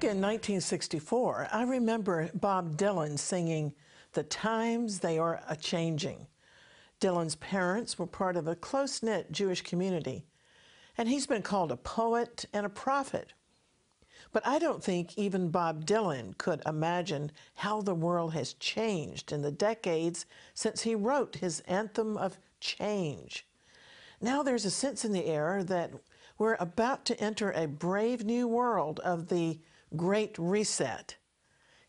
Back in 1964, I remember Bob Dylan singing, The Times They Are a Changing. Dylan's parents were part of a close knit Jewish community, and he's been called a poet and a prophet. But I don't think even Bob Dylan could imagine how the world has changed in the decades since he wrote his anthem of change. Now there's a sense in the air that we're about to enter a brave new world of the Great Reset.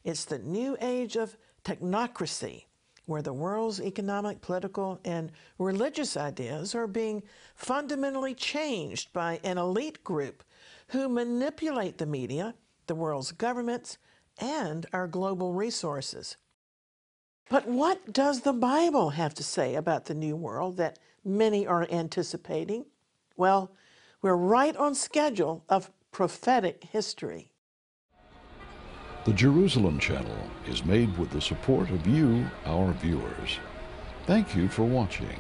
It's the new age of technocracy, where the world's economic, political, and religious ideas are being fundamentally changed by an elite group who manipulate the media, the world's governments, and our global resources. But what does the Bible have to say about the new world that many are anticipating? Well, we're right on schedule of prophetic history. The Jerusalem Channel is made with the support of you, our viewers. Thank you for watching.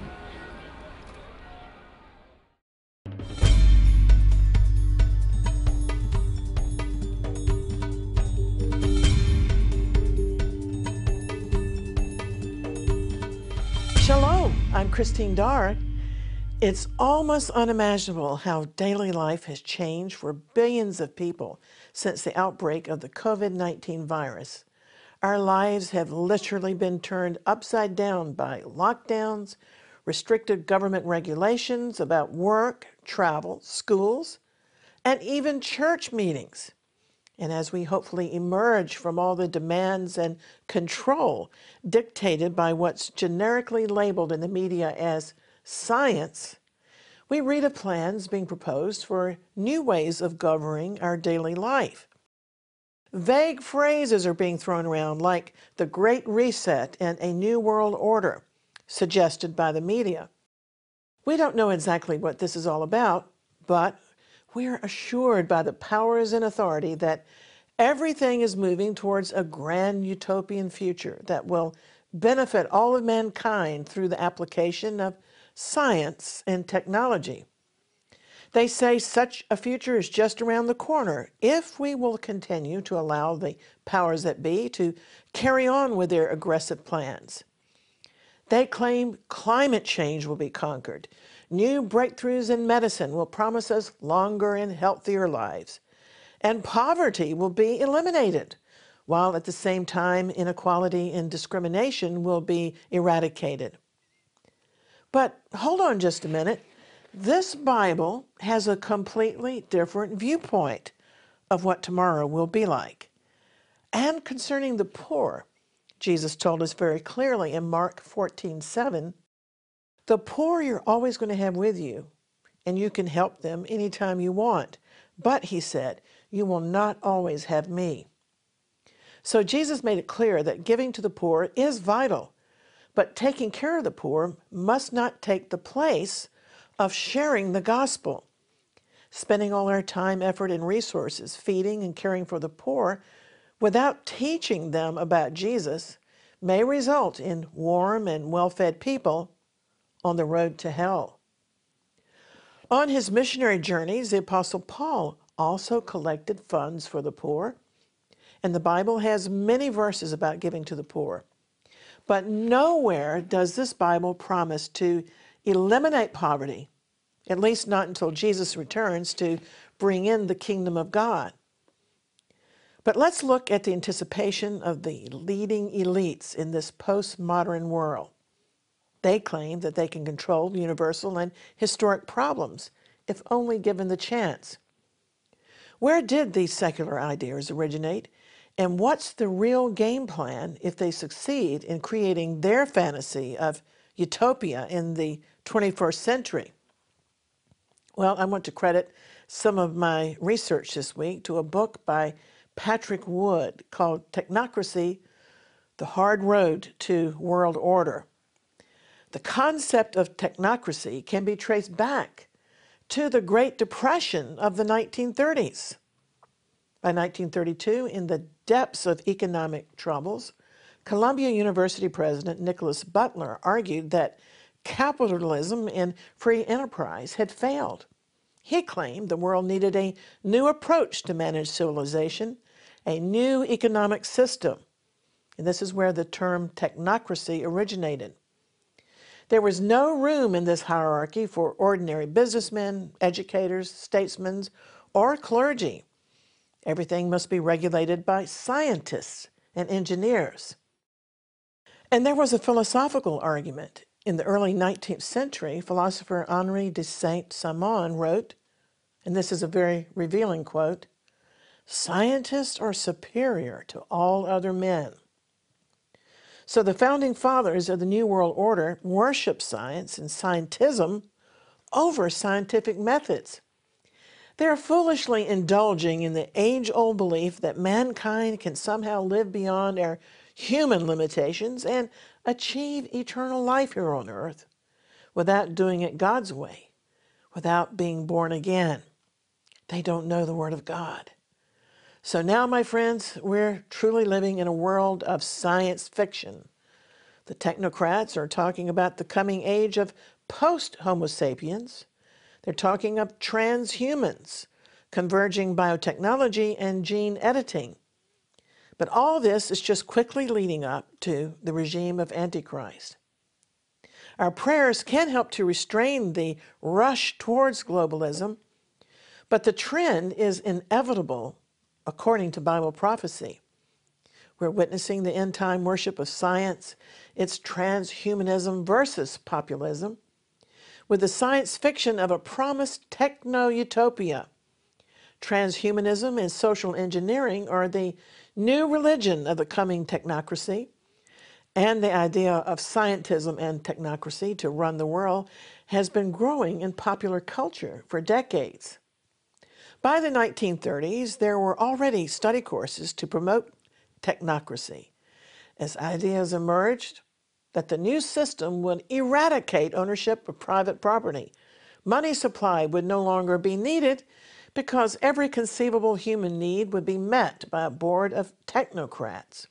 Shalom, I'm Christine Darg. It's almost unimaginable how daily life has changed for billions of people since the outbreak of the COVID 19 virus. Our lives have literally been turned upside down by lockdowns, restricted government regulations about work, travel, schools, and even church meetings. And as we hopefully emerge from all the demands and control dictated by what's generically labeled in the media as science, we read of plans being proposed for new ways of governing our daily life. Vague phrases are being thrown around like the Great Reset and a New World Order, suggested by the media. We don't know exactly what this is all about, but we are assured by the powers and authority that everything is moving towards a grand utopian future that will benefit all of mankind through the application of science and technology. They say such a future is just around the corner if we will continue to allow the powers that be to carry on with their aggressive plans. They claim climate change will be conquered, New breakthroughs in medicine will promise us longer and healthier lives. And poverty will be eliminated, while at the same time inequality and discrimination will be eradicated. But hold on just a minute. This Bible has a completely different viewpoint of what tomorrow will be like. And concerning the poor, Jesus told us very clearly in Mark 14 7 the poor you're always going to have with you, and you can help them anytime you want. But, he said, you will not always have me. So Jesus made it clear that giving to the poor is vital, but taking care of the poor must not take the place of sharing the gospel. Spending all our time, effort, and resources feeding and caring for the poor without teaching them about Jesus may result in warm and well fed people on the road to hell. On his missionary journeys, the Apostle Paul also collected funds for the poor, and the Bible has many verses about giving to the poor. But nowhere does this Bible promise to eliminate poverty, at least not until Jesus returns to bring in the kingdom of God. But let's look at the anticipation of the leading elites in this postmodern world. They claim that they can control universal and historic problems if only given the chance. Where did these secular ideas originate, and what's the real game plan if they succeed in creating their fantasy of utopia in the 21st century? Well, I want to credit some of my research this week to a book by Patrick Wood called Technocracy The Hard Road to World Order. The concept of technocracy can be traced back to the Great Depression of the 1930s. By 1932, in the depths of economic troubles, Columbia University President Nicholas Butler argued that capitalism and free enterprise had failed. He claimed the world needed a new approach to manage civilization a new economic system. And this is where the term technocracy originated. There was no room in this hierarchy for ordinary businessmen, educators, statesmen, or clergy. Everything must be regulated by scientists and engineers. And there was a philosophical argument. In the early 19th century, philosopher Henri de Saint-Simon wrote, and this is a very revealing quote, scientists are superior to all other men. So the founding fathers of the New World Order worship science and scientism over scientific methods. They are foolishly indulging in the age-old belief that mankind can somehow live beyond our human limitations and achieve eternal life here on earth without doing it God's way, without being born again. They don't know the Word of God. So now, my friends, we're truly living in a world of science fiction. The technocrats are talking about the coming age of post-Homo sapiens. They're talking of transhumans, converging biotechnology and gene editing. But all this is just quickly leading up to the regime of Antichrist. Our prayers can help to restrain the rush towards globalism, but the trend is inevitable according to Bible prophecy. We're witnessing the end time worship of science, its transhumanism versus populism, with the science fiction of a promised techno utopia. Transhumanism and social engineering are the new religion of the coming technocracy, and the idea of scientism and technocracy to run the world has been growing in popular culture for decades. By the 1930s, there were already study courses to promote technocracy as ideas emerged that the new system would eradicate ownership of private property. Money supply would no longer be needed because every conceivable human need would be met by a board of technocrats.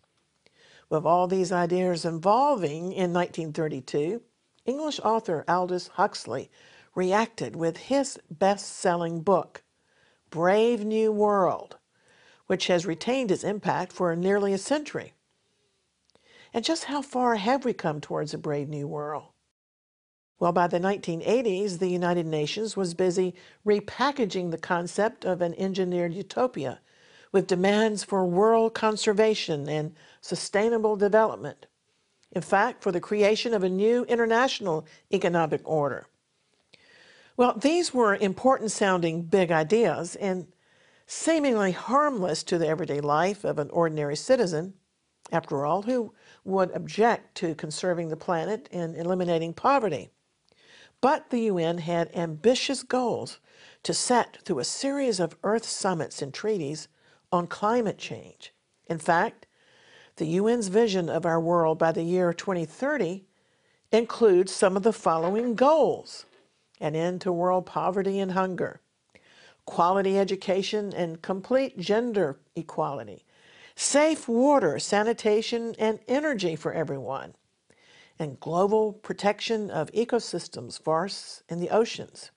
With all these ideas evolving in 1932, English author Aldous Huxley reacted with his best-selling book, Brave New World, which has retained its impact for nearly a century. And just how far have we come towards a brave new world? Well, by the 1980s, the United Nations was busy repackaging the concept of an engineered utopia with demands for world conservation and sustainable development. In fact, for the creation of a new international economic order. Well, these were important sounding big ideas and seemingly harmless to the everyday life of an ordinary citizen. After all, who would object to conserving the planet and eliminating poverty? But the UN had ambitious goals to set through a series of Earth summits and treaties on climate change. In fact, the UN's vision of our world by the year 2030 includes some of the following goals. An end to world poverty and hunger, quality education and complete gender equality, safe water, sanitation, and energy for everyone, and global protection of ecosystems, forests, and the oceans.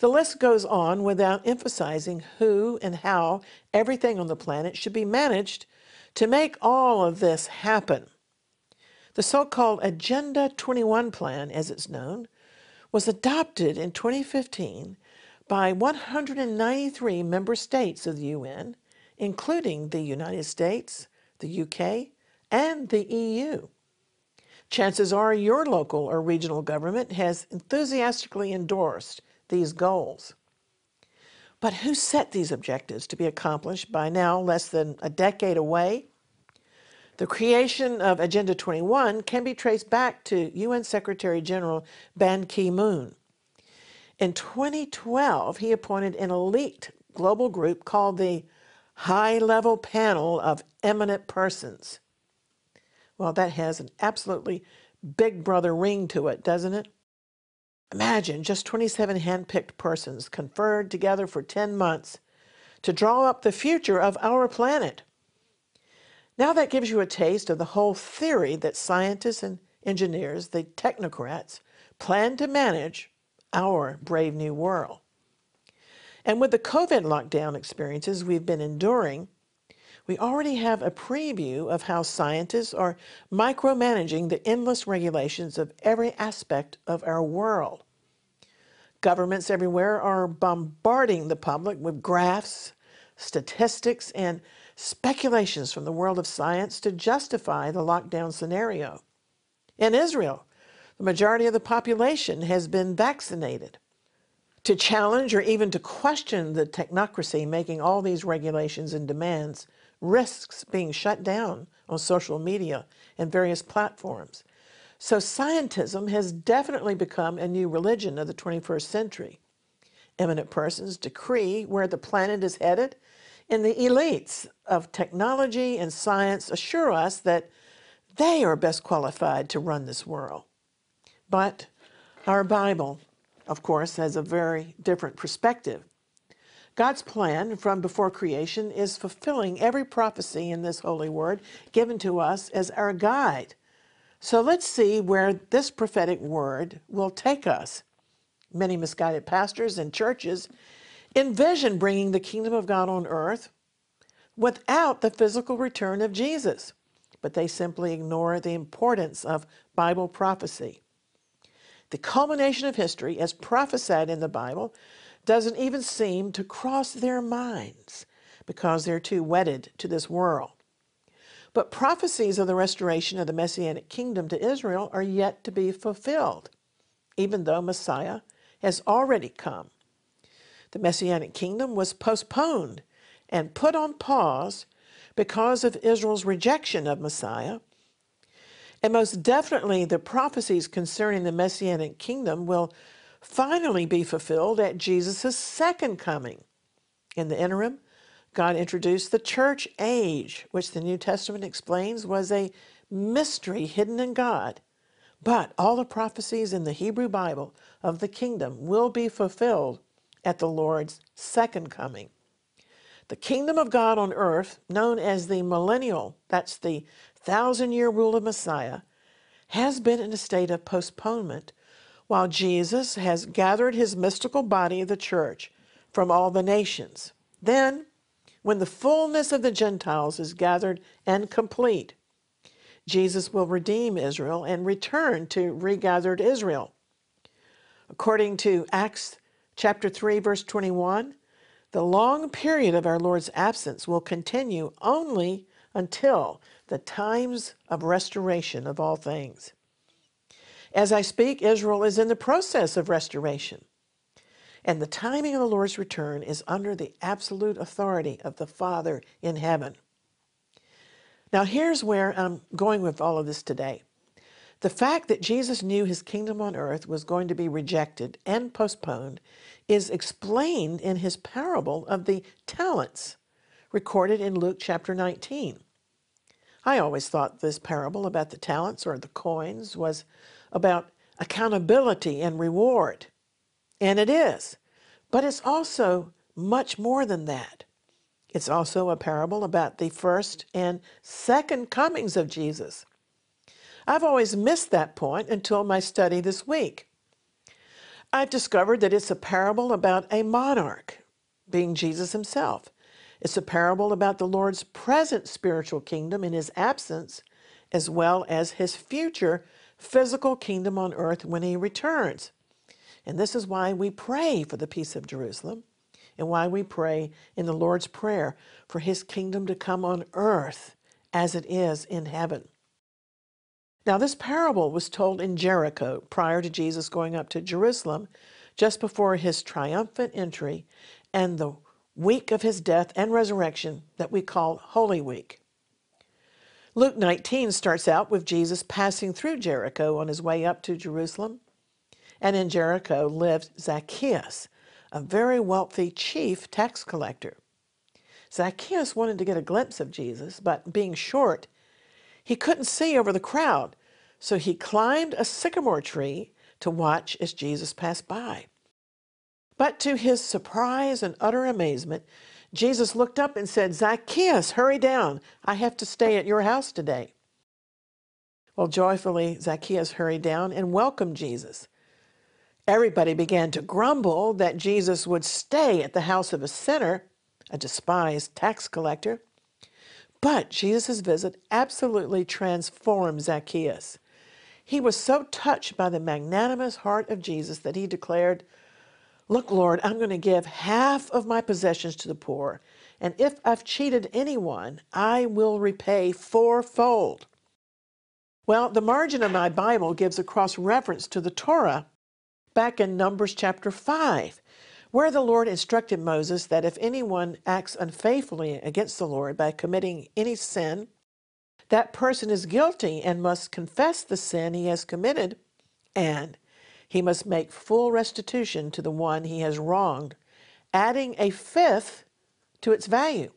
The list goes on without emphasizing who and how everything on the planet should be managed to make all of this happen. The so-called Agenda 21 plan, as it's known, was adopted in 2015 by 193 member states of the UN, including the United States, the UK, and the EU. Chances are your local or regional government has enthusiastically endorsed these goals. But who set these objectives to be accomplished by now less than a decade away? The creation of Agenda 21 can be traced back to UN Secretary General Ban Ki-moon. In 2012, he appointed an elite global group called the High-Level Panel of Eminent Persons well, that has an absolutely big brother ring to it, doesn't it? Imagine just 27 hand-picked persons conferred together for 10 months to draw up the future of our planet. Now that gives you a taste of the whole theory that scientists and engineers, the technocrats, plan to manage our brave new world. And with the COVID lockdown experiences we've been enduring, we already have a preview of how scientists are micromanaging the endless regulations of every aspect of our world. Governments everywhere are bombarding the public with graphs, statistics, and speculations from the world of science to justify the lockdown scenario. In Israel, the majority of the population has been vaccinated. To challenge or even to question the technocracy making all these regulations and demands risks being shut down on social media and various platforms. So scientism has definitely become a new religion of the 21st century. Eminent persons decree where the planet is headed, and the elites of technology and science assure us that they are best qualified to run this world. But our Bible, of course, has a very different perspective. God's plan from before creation is fulfilling every prophecy in this holy word given to us as our guide. So let's see where this prophetic word will take us. Many misguided pastors and churches envision bringing the kingdom of God on earth without the physical return of Jesus, but they simply ignore the importance of Bible prophecy. The culmination of history, as prophesied in the Bible, doesn't even seem to cross their minds because they're too wedded to this world. But prophecies of the restoration of the Messianic kingdom to Israel are yet to be fulfilled, even though Messiah has already come. The Messianic kingdom was postponed and put on pause because of Israel's rejection of Messiah. And most definitely, the prophecies concerning the Messianic kingdom will finally be fulfilled at Jesus' second coming. In the interim, God introduced the church age, which the New Testament explains was a mystery hidden in God. But all the prophecies in the Hebrew Bible of the kingdom will be fulfilled at the Lord's second coming. The kingdom of God on earth, known as the millennial, that's the thousand year rule of Messiah, has been in a state of postponement while Jesus has gathered his mystical body the church from all the nations. Then, when the fullness of the Gentiles is gathered and complete, Jesus will redeem Israel and return to regathered Israel. According to Acts chapter 3 verse 21, the long period of our Lord's absence will continue only until the times of restoration of all things. As I speak, Israel is in the process of restoration. And the timing of the Lord's return is under the absolute authority of the Father in heaven. Now, here's where I'm going with all of this today. The fact that Jesus knew his kingdom on earth was going to be rejected and postponed is explained in his parable of the talents, recorded in Luke chapter 19. I always thought this parable about the talents or the coins was about accountability and reward. And it is. But it's also much more than that. It's also a parable about the first and second comings of Jesus. I've always missed that point until my study this week. I've discovered that it's a parable about a monarch, being Jesus himself. It's a parable about the Lord's present spiritual kingdom in his absence, as well as his future physical kingdom on earth when he returns. And this is why we pray for the peace of Jerusalem and why we pray in the Lord's Prayer for his kingdom to come on earth as it is in heaven. Now, this parable was told in Jericho prior to Jesus going up to Jerusalem, just before his triumphant entry and the week of his death and resurrection that we call Holy Week. Luke 19 starts out with Jesus passing through Jericho on his way up to Jerusalem. And in Jericho lived Zacchaeus, a very wealthy chief tax collector. Zacchaeus wanted to get a glimpse of Jesus, but being short, he couldn't see over the crowd, so he climbed a sycamore tree to watch as Jesus passed by. But to his surprise and utter amazement, Jesus looked up and said, Zacchaeus, hurry down. I have to stay at your house today. Well, joyfully, Zacchaeus hurried down and welcomed Jesus. Everybody began to grumble that Jesus would stay at the house of a sinner, a despised tax collector. But Jesus' visit absolutely transformed Zacchaeus. He was so touched by the magnanimous heart of Jesus that he declared, Look, Lord, I'm going to give half of my possessions to the poor, and if I've cheated anyone, I will repay fourfold. Well, the margin of my Bible gives a cross reference to the Torah back in Numbers chapter 5, where the Lord instructed Moses that if anyone acts unfaithfully against the Lord by committing any sin, that person is guilty and must confess the sin he has committed, and he must make full restitution to the one he has wronged, adding a fifth to its value.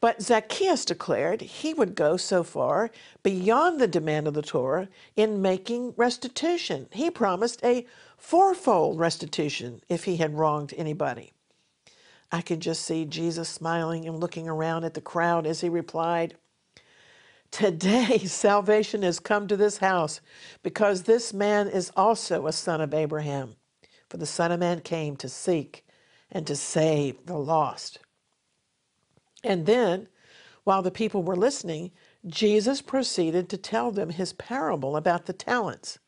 But Zacchaeus declared he would go so far beyond the demand of the Torah in making restitution. He promised a fourfold restitution if he had wronged anybody. I could just see Jesus smiling and looking around at the crowd as he replied, Today salvation has come to this house because this man is also a son of Abraham. For the Son of Man came to seek and to save the lost. And then, while the people were listening, Jesus proceeded to tell them his parable about the talents,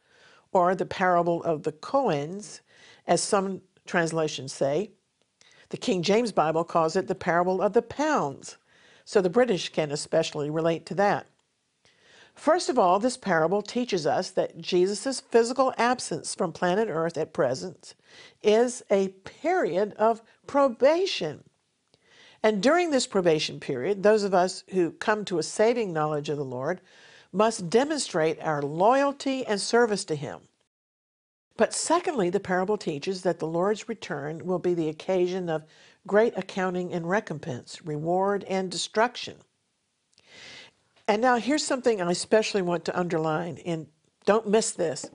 or the parable of the coins, as some translations say. The King James Bible calls it the parable of the pounds, so the British can especially relate to that. First of all, this parable teaches us that Jesus' physical absence from planet Earth at present is a period of probation. And during this probation period, those of us who come to a saving knowledge of the Lord must demonstrate our loyalty and service to Him. But secondly, the parable teaches that the Lord's return will be the occasion of great accounting and recompense, reward and destruction. And now here's something I especially want to underline, and don't miss this.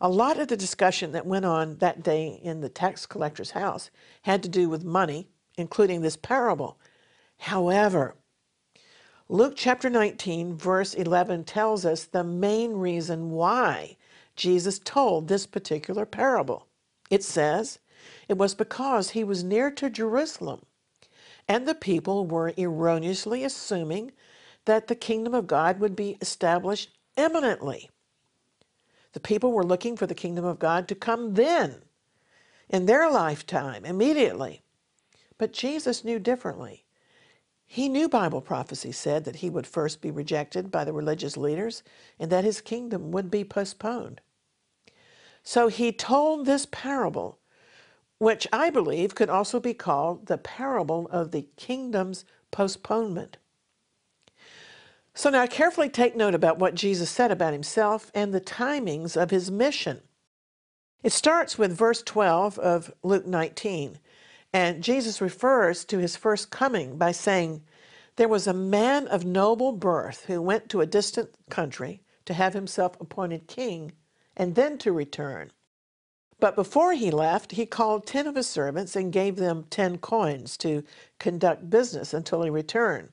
A lot of the discussion that went on that day in the tax collector's house had to do with money including this parable. However, Luke chapter 19, verse 11 tells us the main reason why Jesus told this particular parable. It says, It was because he was near to Jerusalem, and the people were erroneously assuming that the kingdom of God would be established eminently. The people were looking for the kingdom of God to come then, in their lifetime, immediately. But Jesus knew differently. He knew Bible prophecy said that he would first be rejected by the religious leaders and that his kingdom would be postponed. So he told this parable, which I believe could also be called the parable of the kingdom's postponement. So now carefully take note about what Jesus said about himself and the timings of his mission. It starts with verse 12 of Luke 19. And Jesus refers to his first coming by saying, There was a man of noble birth who went to a distant country to have himself appointed king and then to return. But before he left, he called ten of his servants and gave them ten coins to conduct business until he returned.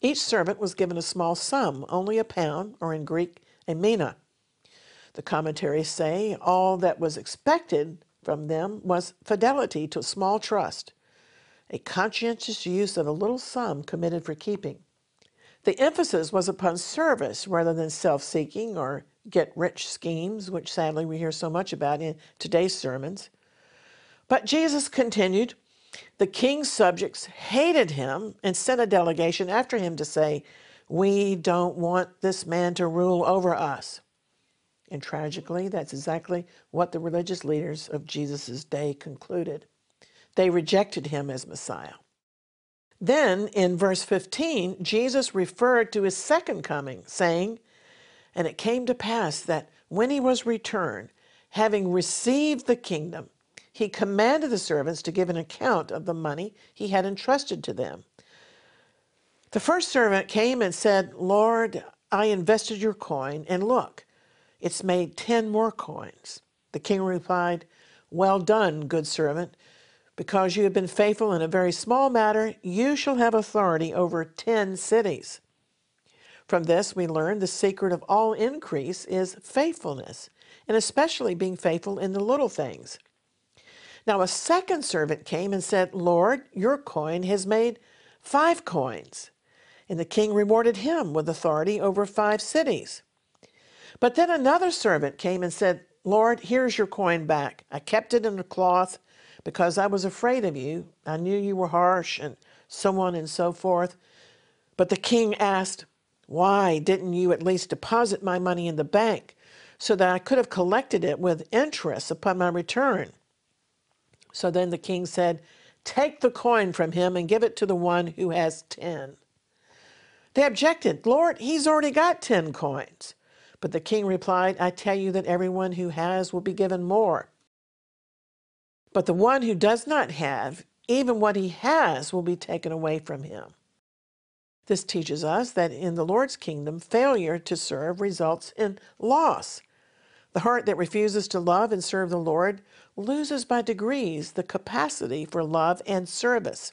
Each servant was given a small sum, only a pound, or in Greek, a mina. The commentaries say all that was expected from them was fidelity to a small trust, a conscientious use of a little sum committed for keeping. The emphasis was upon service rather than self seeking or get rich schemes, which sadly we hear so much about in today's sermons. But Jesus continued the king's subjects hated him and sent a delegation after him to say, We don't want this man to rule over us. And tragically, that's exactly what the religious leaders of Jesus' day concluded. They rejected him as Messiah. Then in verse 15, Jesus referred to his second coming, saying, And it came to pass that when he was returned, having received the kingdom, he commanded the servants to give an account of the money he had entrusted to them. The first servant came and said, Lord, I invested your coin, and look, it's made ten more coins. The king replied, Well done, good servant. Because you have been faithful in a very small matter, you shall have authority over ten cities. From this, we learn the secret of all increase is faithfulness, and especially being faithful in the little things. Now, a second servant came and said, Lord, your coin has made five coins. and the king rewarded him with authority over five cities. But then another servant came and said, Lord, here's your coin back. I kept it in a cloth because I was afraid of you. I knew you were harsh and so on and so forth. But the king asked, Why didn't you at least deposit my money in the bank so that I could have collected it with interest upon my return? So then the king said, Take the coin from him and give it to the one who has ten. They objected, Lord, he's already got ten coins. But the king replied, I tell you that everyone who has will be given more. But the one who does not have, even what he has, will be taken away from him. This teaches us that in the Lord's kingdom, failure to serve results in loss. The heart that refuses to love and serve the Lord loses by degrees the capacity for love and service.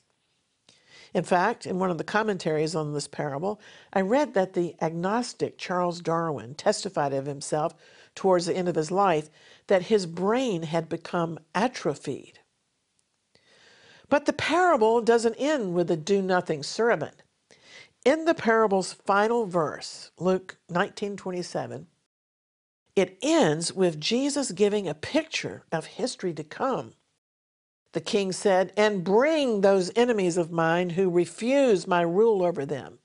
In fact, in one of the commentaries on this parable, I read that the agnostic Charles Darwin testified of himself towards the end of his life that his brain had become atrophied. But the parable doesn't end with a do nothing servant. In the parable's final verse, Luke 19:27, it ends with Jesus giving a picture of history to come. The king said, And bring those enemies of mine who refuse my rule over them,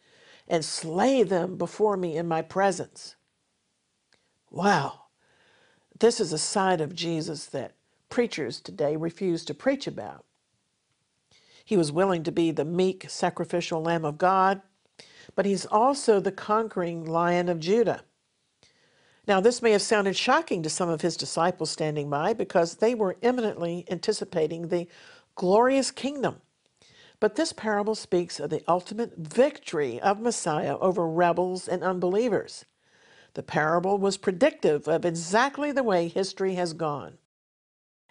and slay them before me in my presence. Wow, this is a side of Jesus that preachers today refuse to preach about. He was willing to be the meek, sacrificial Lamb of God, but he's also the conquering Lion of Judah. Now, this may have sounded shocking to some of his disciples standing by because they were imminently anticipating the glorious kingdom. But this parable speaks of the ultimate victory of Messiah over rebels and unbelievers. The parable was predictive of exactly the way history has gone.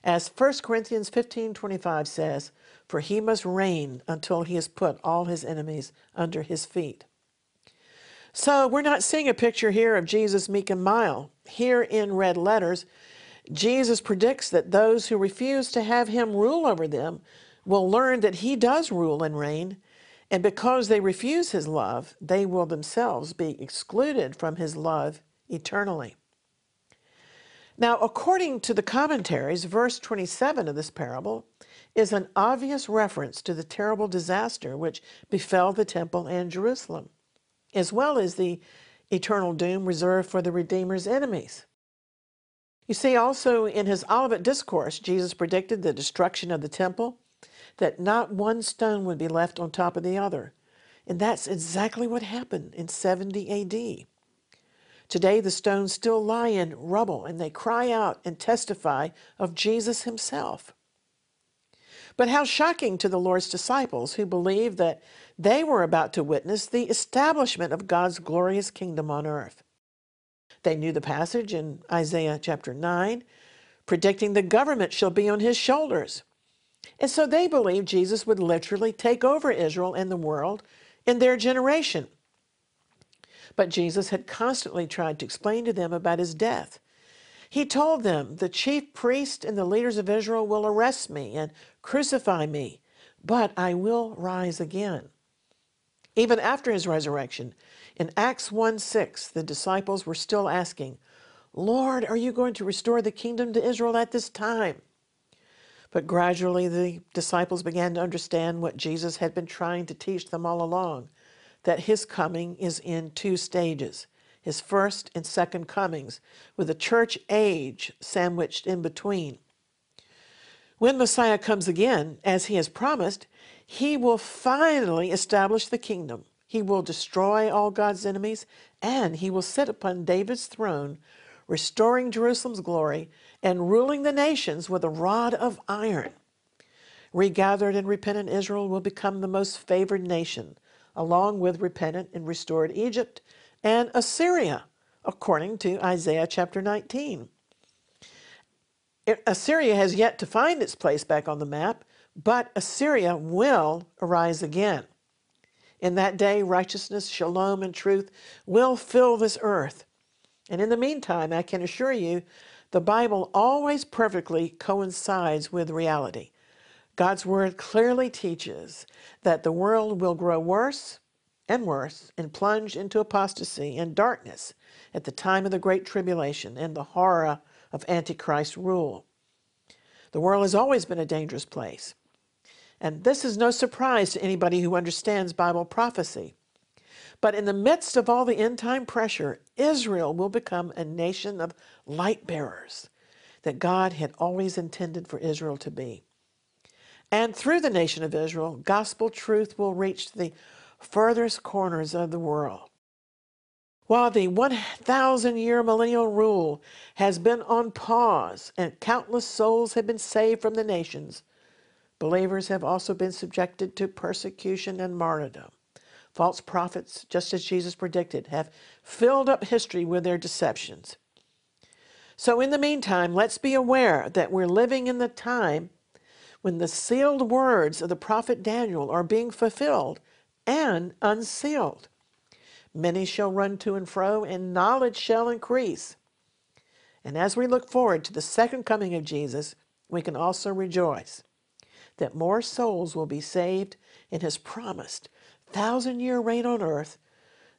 As 1 Corinthians 15:25 says, "For he must reign until he has put all his enemies under his feet." So we're not seeing a picture here of Jesus meek and mild. Here in red letters, Jesus predicts that those who refuse to have him rule over them will learn that he does rule and reign, and because they refuse his love, they will themselves be excluded from his love eternally. Now, according to the commentaries, verse 27 of this parable is an obvious reference to the terrible disaster which befell the temple and Jerusalem as well as the eternal doom reserved for the Redeemer's enemies. You see, also in his Olivet Discourse, Jesus predicted the destruction of the temple, that not one stone would be left on top of the other. And that's exactly what happened in 70 AD. Today, the stones still lie in rubble, and they cry out and testify of Jesus himself. But how shocking to the Lord's disciples who believed that they were about to witness the establishment of God's glorious kingdom on earth. They knew the passage in Isaiah chapter 9, predicting the government shall be on his shoulders. And so they believed Jesus would literally take over Israel and the world in their generation. But Jesus had constantly tried to explain to them about his death he told them, The chief priests and the leaders of Israel will arrest me and crucify me, but I will rise again. Even after his resurrection, in Acts 1 6, the disciples were still asking, Lord, are you going to restore the kingdom to Israel at this time? But gradually the disciples began to understand what Jesus had been trying to teach them all along that his coming is in two stages his first and second comings, with a church age sandwiched in between. When Messiah comes again, as he has promised, he will finally establish the kingdom. He will destroy all God's enemies, and he will sit upon David's throne, restoring Jerusalem's glory and ruling the nations with a rod of iron. Regathered and repentant Israel will become the most favored nation, along with repentant and restored Egypt and Assyria, according to Isaiah chapter 19. Assyria has yet to find its place back on the map, but Assyria will arise again. In that day, righteousness, shalom, and truth will fill this earth. And in the meantime, I can assure you, the Bible always perfectly coincides with reality. God's Word clearly teaches that the world will grow worse and worse and plunge into apostasy and darkness at the time of the Great Tribulation and the horror of Antichrist rule. The world has always been a dangerous place. And this is no surprise to anybody who understands Bible prophecy. But in the midst of all the end time pressure, Israel will become a nation of light bearers that God had always intended for Israel to be. And through the nation of Israel, gospel truth will reach the furthest corners of the world. While the 1,000 year millennial rule has been on pause and countless souls have been saved from the nations, believers have also been subjected to persecution and martyrdom. False prophets, just as Jesus predicted, have filled up history with their deceptions. So, in the meantime, let's be aware that we're living in the time when the sealed words of the prophet Daniel are being fulfilled and unsealed. Many shall run to and fro, and knowledge shall increase. And as we look forward to the second coming of Jesus, we can also rejoice that more souls will be saved in his promised thousand year reign on earth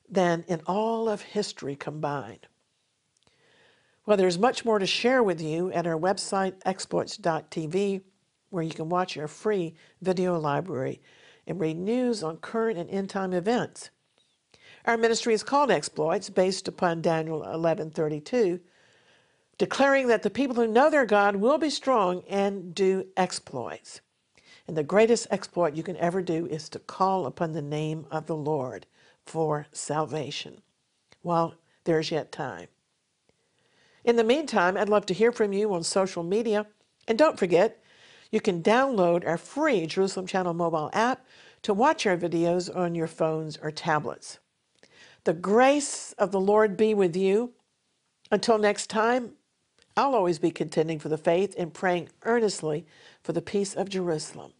than in all of history combined. Well, there's much more to share with you at our website, exploits.tv, where you can watch our free video library and read news on current and end time events. Our ministry is called Exploits, based upon Daniel 11:32, declaring that the people who know their God will be strong and do exploits. And the greatest exploit you can ever do is to call upon the name of the Lord for salvation while there's yet time. In the meantime, I'd love to hear from you on social media. And don't forget, you can download our free Jerusalem Channel mobile app to watch our videos on your phones or tablets. The grace of the Lord be with you. Until next time, I'll always be contending for the faith and praying earnestly for the peace of Jerusalem.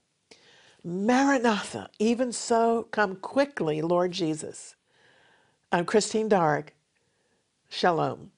Maranatha, even so, come quickly, Lord Jesus. I'm Christine Darg. Shalom.